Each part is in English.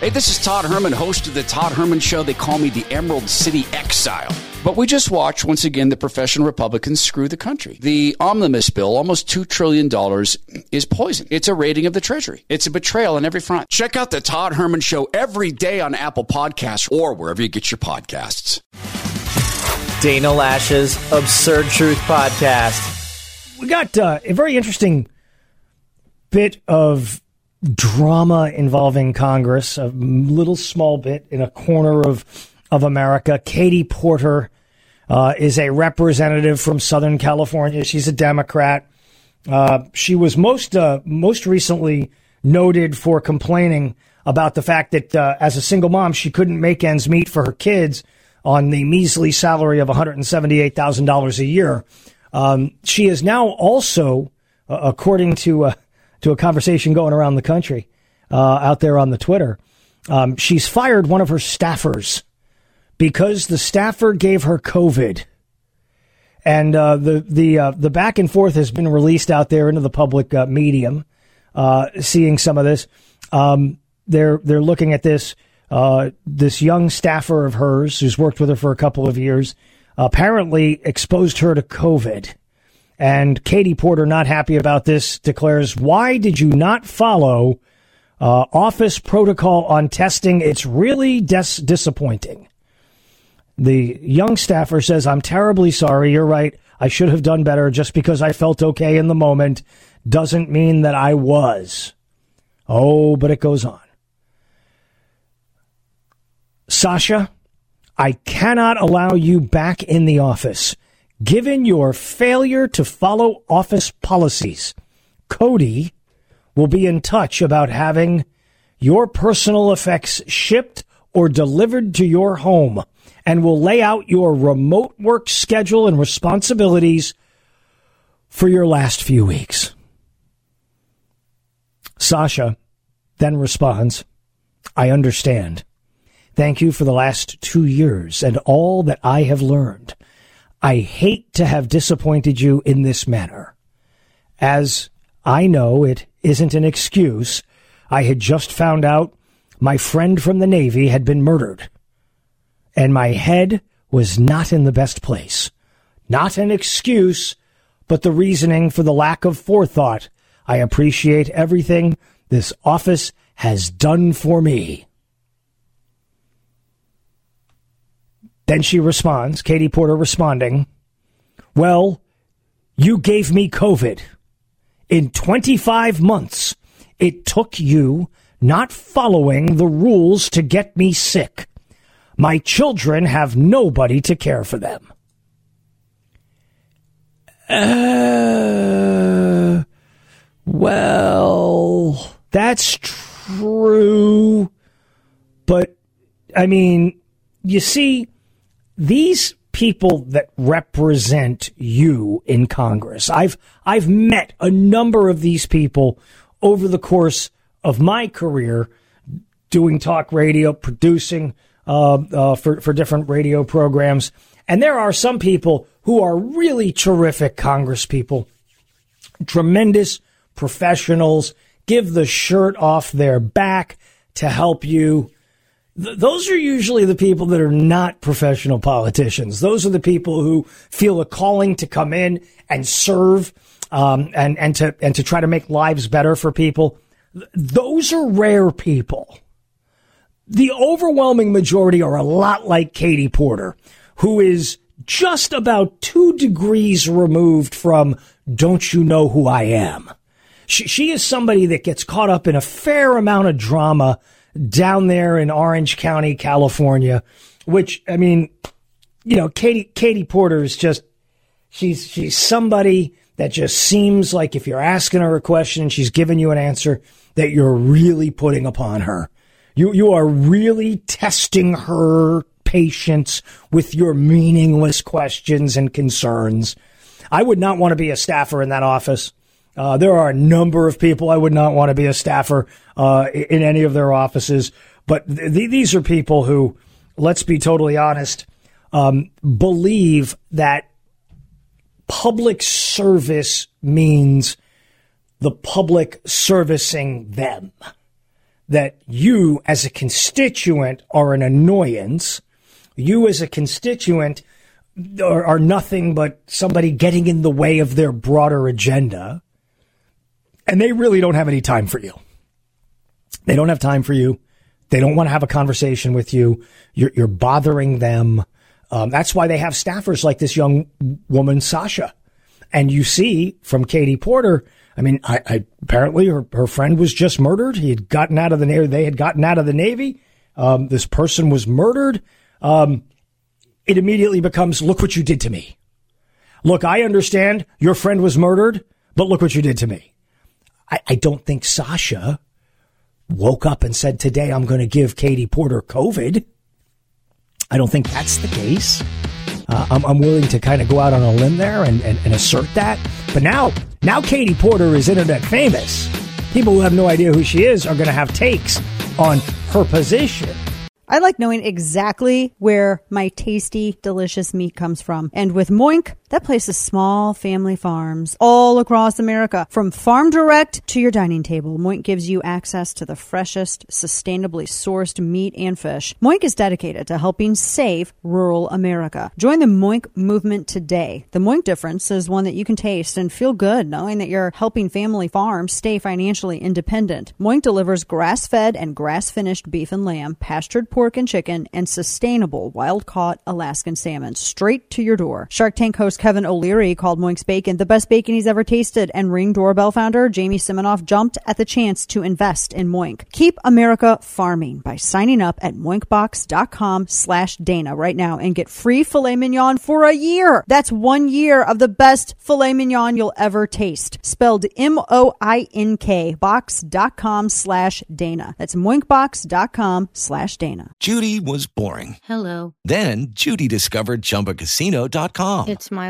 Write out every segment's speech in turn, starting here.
Hey, this is Todd Herman, host of The Todd Herman Show. They call me the Emerald City Exile. But we just watched, once again, the professional Republicans screw the country. The omnibus bill, almost $2 trillion, is poison. It's a raiding of the Treasury. It's a betrayal on every front. Check out The Todd Herman Show every day on Apple Podcasts or wherever you get your podcasts. Dana Loesch's Absurd Truth Podcast. We got uh, a very interesting bit of drama involving Congress, a little small bit in a corner of of America. Katie Porter uh, is a representative from Southern California. She's a Democrat. Uh, she was most uh, most recently noted for complaining about the fact that uh, as a single mom, she couldn't make ends meet for her kids on the measly salary of one hundred and seventy eight thousand dollars a year. Um, she is now also, uh, according to uh, to a conversation going around the country uh, out there on the Twitter. Um, she's fired one of her staffers because the staffer gave her COVID. And uh, the the uh, the back and forth has been released out there into the public uh, medium. Uh, seeing some of this, um, they're they're looking at this. Uh, this young staffer of hers, who's worked with her for a couple of years, apparently exposed her to COVID. And Katie Porter, not happy about this, declares, Why did you not follow uh, office protocol on testing? It's really disappointing. The young staffer says, I'm terribly sorry. You're right. I should have done better. Just because I felt okay in the moment doesn't mean that I was. Oh, but it goes on. Sasha, I cannot allow you back in the office. Given your failure to follow office policies, Cody will be in touch about having your personal effects shipped or delivered to your home and will lay out your remote work schedule and responsibilities for your last few weeks. Sasha then responds, I understand. Thank you for the last two years and all that I have learned. I hate to have disappointed you in this manner. As I know it isn't an excuse, I had just found out my friend from the Navy had been murdered, and my head was not in the best place. Not an excuse, but the reasoning for the lack of forethought. I appreciate everything this office has done for me. Then she responds, Katie Porter responding, Well, you gave me COVID. In 25 months, it took you not following the rules to get me sick. My children have nobody to care for them. Uh, well, that's true. But, I mean, you see, these people that represent you in Congress. I've I've met a number of these people over the course of my career, doing talk radio, producing uh, uh, for for different radio programs, and there are some people who are really terrific Congress people, tremendous professionals, give the shirt off their back to help you th- those are usually the people that are not professional politicians. Those are the people who feel a calling to come in and serve um, and and to and to try to make lives better for people. Th- those are rare people. The overwhelming majority are a lot like Katie Porter, who is just about two degrees removed from "Don't you know who I am." She, she is somebody that gets caught up in a fair amount of drama down there in Orange County, California, which I mean, you know, Katie Katie Porter is just she's she's somebody that just seems like if you're asking her a question and she's giving you an answer that you're really putting upon her. You you are really testing her patience with your meaningless questions and concerns. I would not want to be a staffer in that office. Uh, there are a number of people I would not want to be a staffer uh, in any of their offices, but th- these are people who, let's be totally honest, um, believe that public service means the public servicing them. that you as a constituent are an annoyance. You as a constituent are, are nothing but somebody getting in the way of their broader agenda. And they really don't have any time for you. They don't have time for you. They don't want to have a conversation with you. You're, you're bothering them. Um, that's why they have staffers like this young woman, Sasha. And you see from Katie Porter, I mean, I, I, apparently her, her friend was just murdered. He had gotten out of the Navy. They had gotten out of the Navy. Um, this person was murdered. Um, it immediately becomes, look what you did to me. Look, I understand your friend was murdered, but look what you did to me. I, I don't think Sasha woke up and said, today I'm going to give Katie Porter COVID. I don't think that's the case. Uh, I'm, I'm, willing to kind of go out on a limb there and, and, and assert that. But now, now Katie Porter is internet famous. People who have no idea who she is are going to have takes on her position. I like knowing exactly where my tasty, delicious meat comes from. And with Moink, that places small family farms all across America. From farm direct to your dining table, Moink gives you access to the freshest, sustainably sourced meat and fish. Moink is dedicated to helping save rural America. Join the Moink movement today. The Moink difference is one that you can taste and feel good knowing that you're helping family farms stay financially independent. Moink delivers grass fed and grass finished beef and lamb, pastured pork and chicken, and sustainable wild caught Alaskan salmon straight to your door. Shark Tank host Kevin O'Leary called Moink's bacon the best bacon he's ever tasted, and Ring Doorbell founder Jamie Siminoff jumped at the chance to invest in Moink. Keep America farming by signing up at moinkbox.com slash Dana right now and get free filet mignon for a year. That's one year of the best filet mignon you'll ever taste. Spelled M-O-I-N-K box.com slash Dana. That's moinkbox.com slash Dana. Judy was boring. Hello. Then Judy discovered ChumbaCasino.com. It's my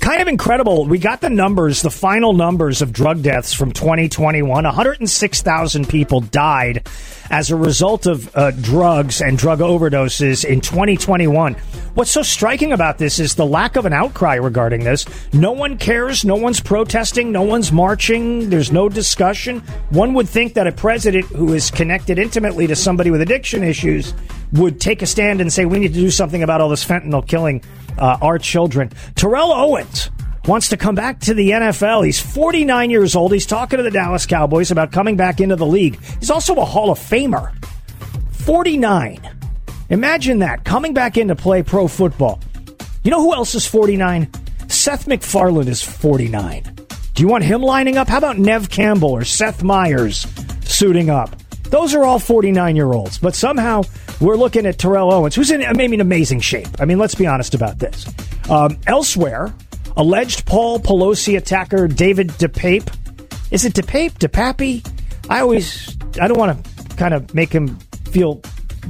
kind of incredible. We got the numbers, the final numbers of drug deaths from 2021. 106,000 people died as a result of uh, drugs and drug overdoses in 2021. What's so striking about this is the lack of an outcry regarding this. No one cares. No one's protesting. No one's marching. There's no discussion. One would think that a president who is connected intimately to somebody with addiction issues would take a stand and say, we need to do something about all this fentanyl killing uh, our children. Terrell Owens wants to come back to the NFL. He's 49 years old. He's talking to the Dallas Cowboys about coming back into the league. He's also a Hall of Famer. 49. Imagine that, coming back in to play pro football. You know who else is 49? Seth MacFarlane is 49. Do you want him lining up? How about Neve Campbell or Seth Meyers suiting up? Those are all 49 year olds, but somehow we're looking at Terrell Owens, who's in maybe in amazing shape. I mean, let's be honest about this. Um, elsewhere, alleged Paul Pelosi attacker David DePape. Is it DePape? DePappy? I always, I don't want to kind of make him feel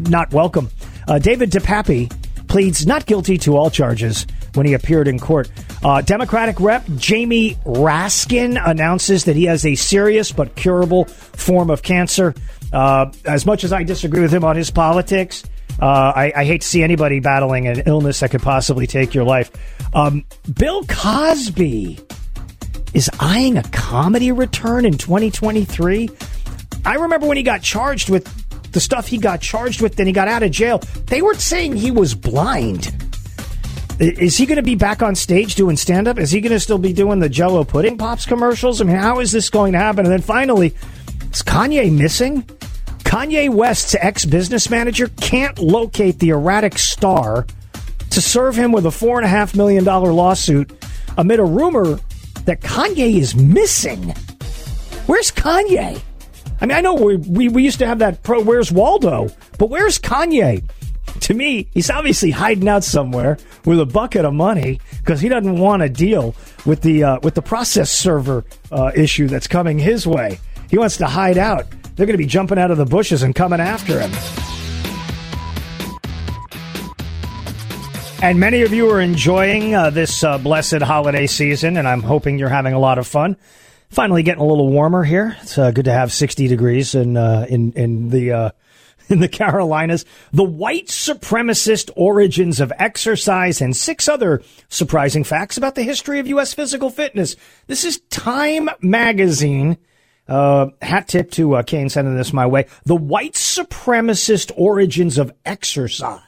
not welcome. Uh, David DePappy pleads not guilty to all charges when he appeared in court. Uh, Democratic Rep Jamie Raskin announces that he has a serious but curable form of cancer. Uh, as much as I disagree with him on his politics, uh, I, I, hate to see anybody battling an illness that could possibly take your life. Um, Bill Cosby is eyeing a comedy return in 2023. I remember when he got charged with the stuff he got charged with, then he got out of jail. They weren't saying he was blind. Is he going to be back on stage doing stand up? Is he going to still be doing the Jello pudding pops commercials? I mean, how is this going to happen? And then finally, Is Kanye missing? Kanye West's ex business manager can't locate the erratic star to serve him with a $4.5 million lawsuit amid a rumor that Kanye is missing. Where's Kanye? I mean, I know we, we, we used to have that pro, where's Waldo? But where's Kanye? To me, he's obviously hiding out somewhere with a bucket of money because he doesn't want to deal with the uh, with the process server uh, issue that's coming his way. He wants to hide out. They're going to be jumping out of the bushes and coming after him. And many of you are enjoying uh, this uh, blessed holiday season, and I'm hoping you're having a lot of fun. Finally, getting a little warmer here. It's uh, good to have 60 degrees in uh, in in the uh, in the Carolinas. The white supremacist origins of exercise and six other surprising facts about the history of U.S. physical fitness. This is Time Magazine. Uh, hat tip to uh, Kane sending this my way. The white supremacist origins of exercise.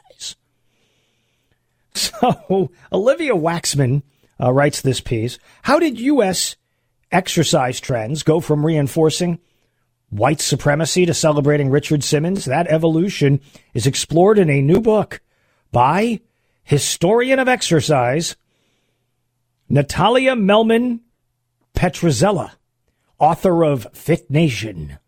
So Olivia Waxman uh, writes this piece. How did U.S. exercise trends go from reinforcing white supremacy to celebrating Richard Simmons? That evolution is explored in a new book by historian of exercise Natalia Mehlman Petrzela, author of Fit Nation.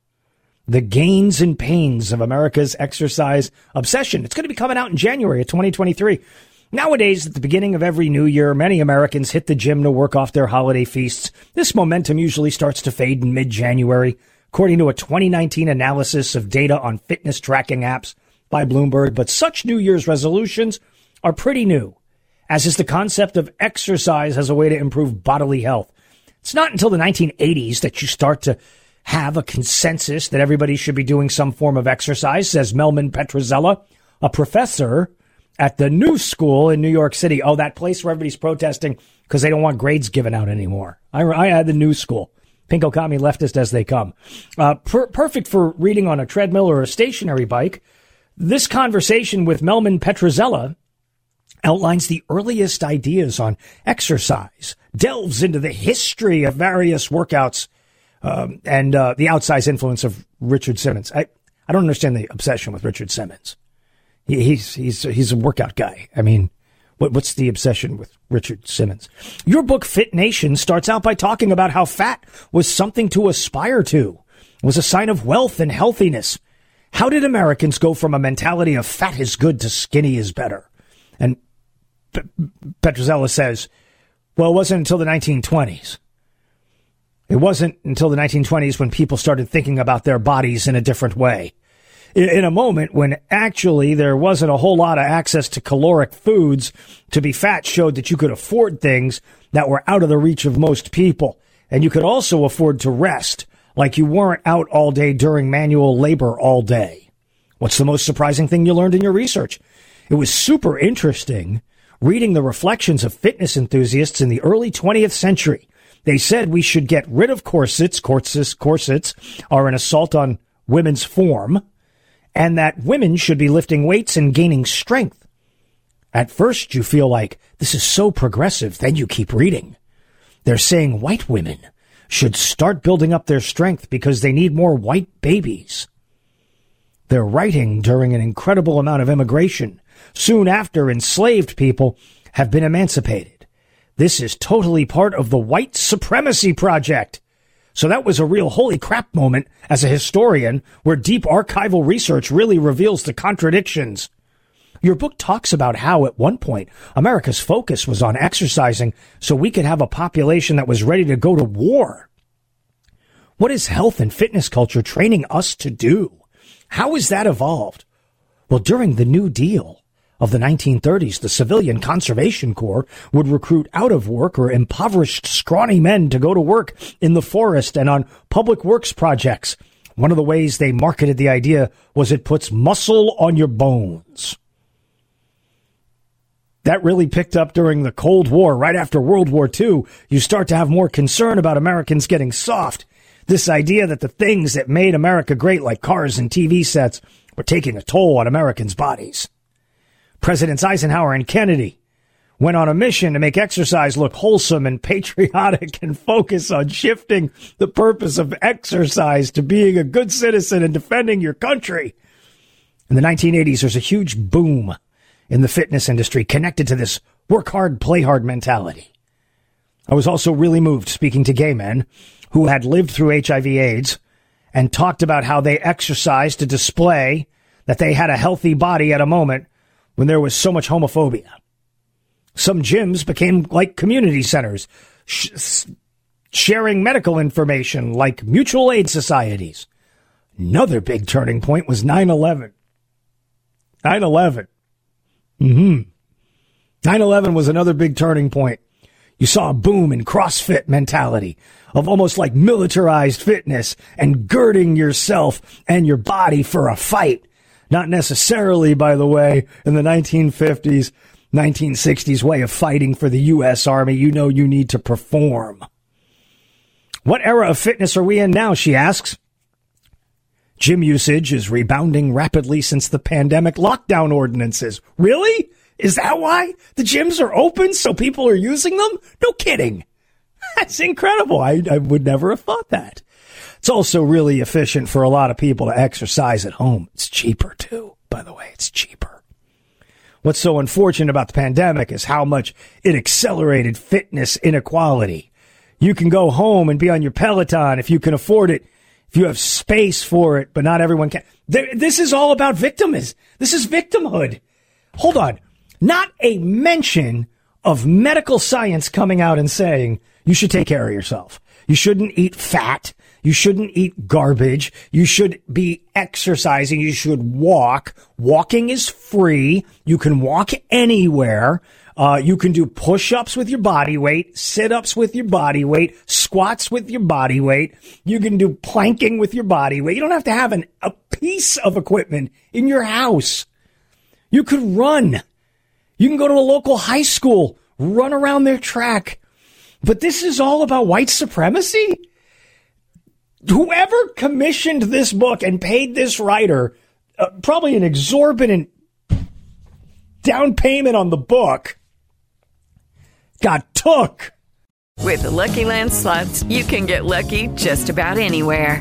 The Gains and Pains of America's Exercise Obsession. It's going to be coming out in January of 2023. Nowadays, at the beginning of every new year, many Americans hit the gym to work off their holiday feasts. This momentum usually starts to fade in mid January, according to a 2019 analysis of data on fitness tracking apps by Bloomberg. But such New Year's resolutions are pretty new, as is the concept of exercise as a way to improve bodily health. It's not until the 1980s that you start to have a consensus that everybody should be doing some form of exercise, says Mehlman Petrzela, a professor at the new school in New York City. Oh, that place where everybody's protesting because they don't want grades given out anymore. I, I had the new school. Pinko commie leftist as they come. Uh, per- perfect for reading on a treadmill or a stationary bike. This conversation with Mehlman Petrzela outlines the earliest ideas on exercise, delves into the history of various workouts, um, and uh, the outsized influence of Richard Simmons. I, I don't understand the obsession with Richard Simmons. He, he's he's he's a workout guy. I mean, what, what's the obsession with Richard Simmons? Your book Fit Nation starts out by talking about how fat was something to aspire to, was a sign of wealth and healthiness. How did Americans go from a mentality of fat is good to skinny is better? And Petrzela says, well, it wasn't until the 1920s. It wasn't until the 1920s when people started thinking about their bodies in a different way in a moment when actually there wasn't a whole lot of access to caloric foods to be fat showed that you could afford things that were out of the reach of most people. And you could also afford to rest like you weren't out all day during manual labor all day. What's the most surprising thing you learned in your research? It was super interesting reading the reflections of fitness enthusiasts in the early 20th century. They said we should get rid of corsets. Corsets, corsets are an assault on women's form and that women should be lifting weights and gaining strength. At first, you feel like this is so progressive, then you keep reading. They're saying white women should start building up their strength because they need more white babies. They're writing during an incredible amount of immigration, soon after enslaved people have been emancipated. This is totally part of the white supremacy project. So that was a real holy crap moment as a historian where deep archival research really reveals the contradictions. Your book talks about how at one point America's focus was on exercising so we could have a population that was ready to go to war. What is health and fitness culture training us to do? How has that evolved? Well, during the New Deal, of the 1930s, the Civilian Conservation Corps would recruit out of work or impoverished, scrawny men to go to work in the forest and on public works projects. One of the ways they marketed the idea was it puts muscle on your bones. That really picked up during the Cold War. Right after World War II, you start to have more concern about Americans getting soft. This idea that the things that made America great, like cars and TV sets, were taking a toll on Americans' bodies. Presidents Eisenhower and Kennedy went on a mission to make exercise look wholesome and patriotic and focus on shifting the purpose of exercise to being a good citizen and defending your country. In the 1980s, there's a huge boom in the fitness industry connected to this work hard, play hard mentality. I was also really moved speaking to gay men who had lived through HIV AIDS and talked about how they exercised to display that they had a healthy body at a moment when there was so much homophobia. Some gyms became like community centers, sh- sharing medical information like mutual aid societies. Another big turning point was 9 11. 9 11. hmm 9 11 was another big turning point. You saw a boom in CrossFit mentality of almost like militarized fitness and girding yourself and your body for a fight. Not necessarily, by the way, in the 1950s, 1960s way of fighting for the U.S. Army. You know you need to perform. What era of fitness are we in now? She asks. Gym usage is rebounding rapidly since the pandemic lockdown ordinances. Really? Is that why the gyms are open so people are using them? No kidding. That's incredible. I, I would never have thought that. It's also really efficient for a lot of people to exercise at home. It's cheaper too, by the way. It's cheaper. What's so unfortunate about the pandemic is how much it accelerated fitness inequality. You can go home and be on your Peloton if you can afford it, if you have space for it, but not everyone can. This is all about victimism. This is victimhood. Hold on. Not a mention of medical science coming out and saying you should take care of yourself. You shouldn't eat fat. You shouldn't eat garbage. You should be exercising. You should walk. Walking is free. You can walk anywhere. Uh, you can do push-ups with your body weight, sit-ups with your body weight, squats with your body weight. You can do planking with your body weight. You don't have to have an, a piece of equipment in your house. You could run. You can go to a local high school, run around their track. But this is all about white supremacy? Whoever commissioned this book and paid this writer uh, probably an exorbitant down payment on the book got took. With the Lucky Land slots, you can get lucky just about anywhere.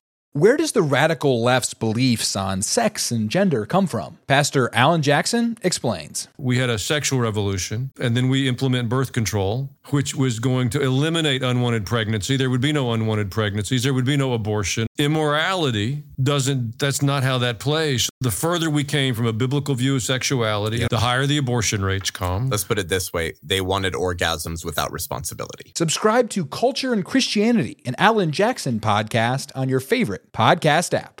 Where does the radical left's beliefs on sex and gender come from? Pastor Alan Jackson explains. We had a sexual revolution, and then we implement birth control, which was going to eliminate unwanted pregnancy. There would be no unwanted pregnancies, there would be no abortion. Immorality doesn't, that's not how that plays. The further we came from a biblical view of sexuality, yep. the higher the abortion rates come. Let's put it this way they wanted orgasms without responsibility. Subscribe to Culture and Christianity, an Alan Jackson podcast on your favorite podcast app.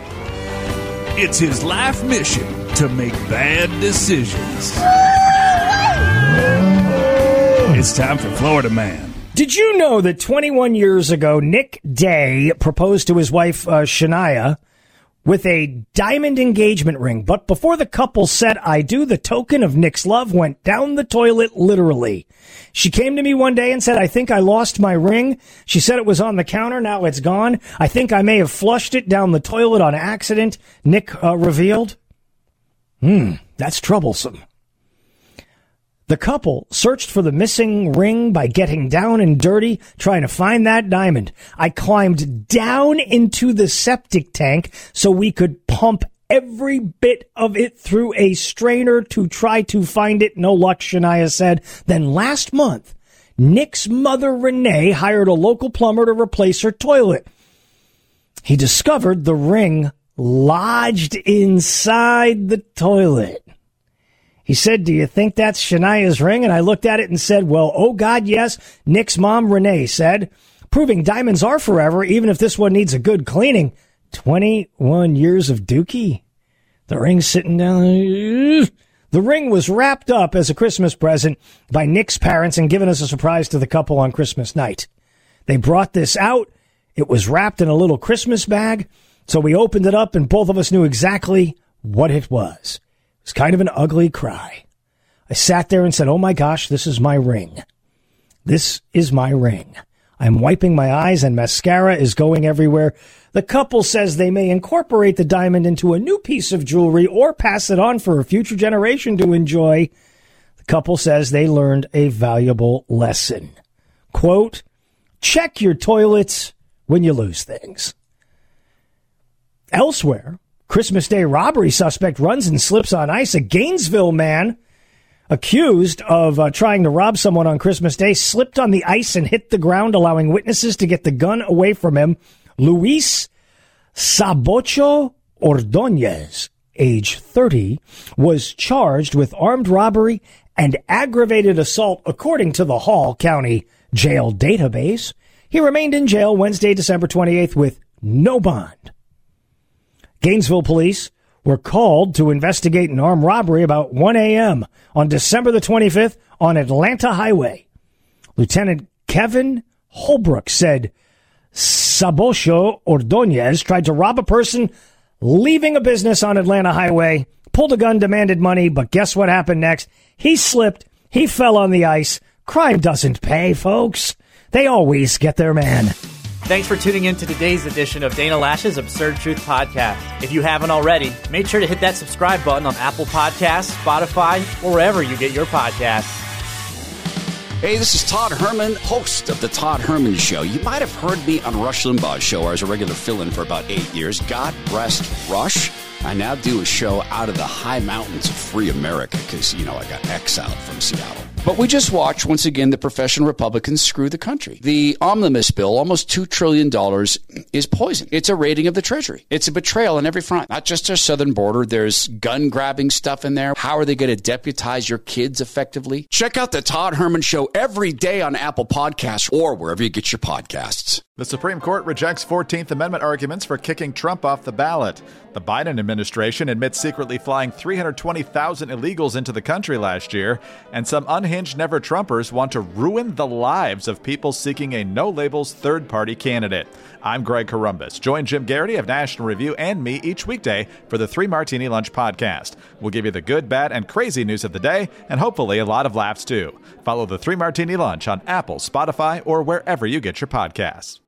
It's his life mission to make bad decisions. It's time for Florida Man. Did you know that 21 years ago, Nick Day proposed to his wife, uh, Shania, with a diamond engagement ring. But before the couple said I do, the token of Nick's love went down the toilet literally. She came to me one day and said, I think I lost my ring. She said it was on the counter. Now it's gone. I think I may have flushed it down the toilet on accident. Nick uh, revealed. Hmm, that's troublesome. The couple searched for the missing ring by getting down and dirty, trying to find that diamond. I climbed down into the septic tank so we could pump every bit of it through a strainer to try to find it. No luck, Shania said. Then last month, Nick's mother, Renee, hired a local plumber to replace her toilet. He discovered the ring lodged inside the toilet. He said, Do you think that's Shania's ring? And I looked at it and said, Well, oh God, yes. Nick's mom, Renee, said, proving diamonds are forever, even if this one needs a good cleaning. 21 years of dookie. The ring's sitting down. The ring was wrapped up as a Christmas present by Nick's parents and given as a surprise to the couple on Christmas night. They brought this out. It was wrapped in a little Christmas bag. So we opened it up and both of us knew exactly what it was. It was kind of an ugly cry. I sat there and said, Oh my gosh, this is my ring. This is my ring. I'm wiping my eyes and mascara is going everywhere. The couple says they may incorporate the diamond into a new piece of jewelry or pass it on for a future generation to enjoy. The couple says they learned a valuable lesson. Quote, check your toilets when you lose things. Elsewhere, Christmas Day robbery suspect runs and slips on ice. A Gainesville man accused of uh, trying to rob someone on Christmas Day slipped on the ice and hit the ground, allowing witnesses to get the gun away from him. Luis Sabocho Ordonez, age 30, was charged with armed robbery and aggravated assault according to the Hall County Jail database. He remained in jail Wednesday, December 28th with no bond. Gainesville police were called to investigate an armed robbery about 1 a.m. on December the 25th on Atlanta Highway. Lieutenant Kevin Holbrook said Sabocho Ordonez tried to rob a person leaving a business on Atlanta Highway, pulled a gun, demanded money, but guess what happened next? He slipped, he fell on the ice. Crime doesn't pay, folks. They always get their man. Thanks for tuning in to today's edition of Dana Loesch's Absurd Truth Podcast. If you haven't already, make sure to hit that subscribe button on Apple Podcasts, Spotify, or wherever you get your podcasts. Hey, this is Todd Herman, host of The Todd Herman Show. You might have heard me on Rush Limbaugh's show as a regular fill in for about eight years. God rest Rush. I now do a show out of the high mountains of free America because, you know, I got exiled from Seattle. But we just watched once again the professional Republicans screw the country. The omnibus bill, almost $2 trillion, is poison. It's a raiding of the Treasury. It's a betrayal on every front, not just our southern border. There's gun grabbing stuff in there. How are they going to deputize your kids effectively? Check out the Todd Herman Show every day on Apple Podcasts or wherever you get your podcasts. The Supreme Court rejects 14th Amendment arguments for kicking Trump off the ballot. The Biden administration admits secretly flying 320,000 illegals into the country last year, and some unhinged never Trumpers want to ruin the lives of people seeking a no labels third party candidate. I'm Greg Corombos. Join Jim Geraghty of National Review and me each weekday for the Three Martini Lunch podcast. We'll give you the good, bad, and crazy news of the day, and hopefully a lot of laughs too. Follow the Three Martini Lunch on Apple, Spotify, or wherever you get your podcasts.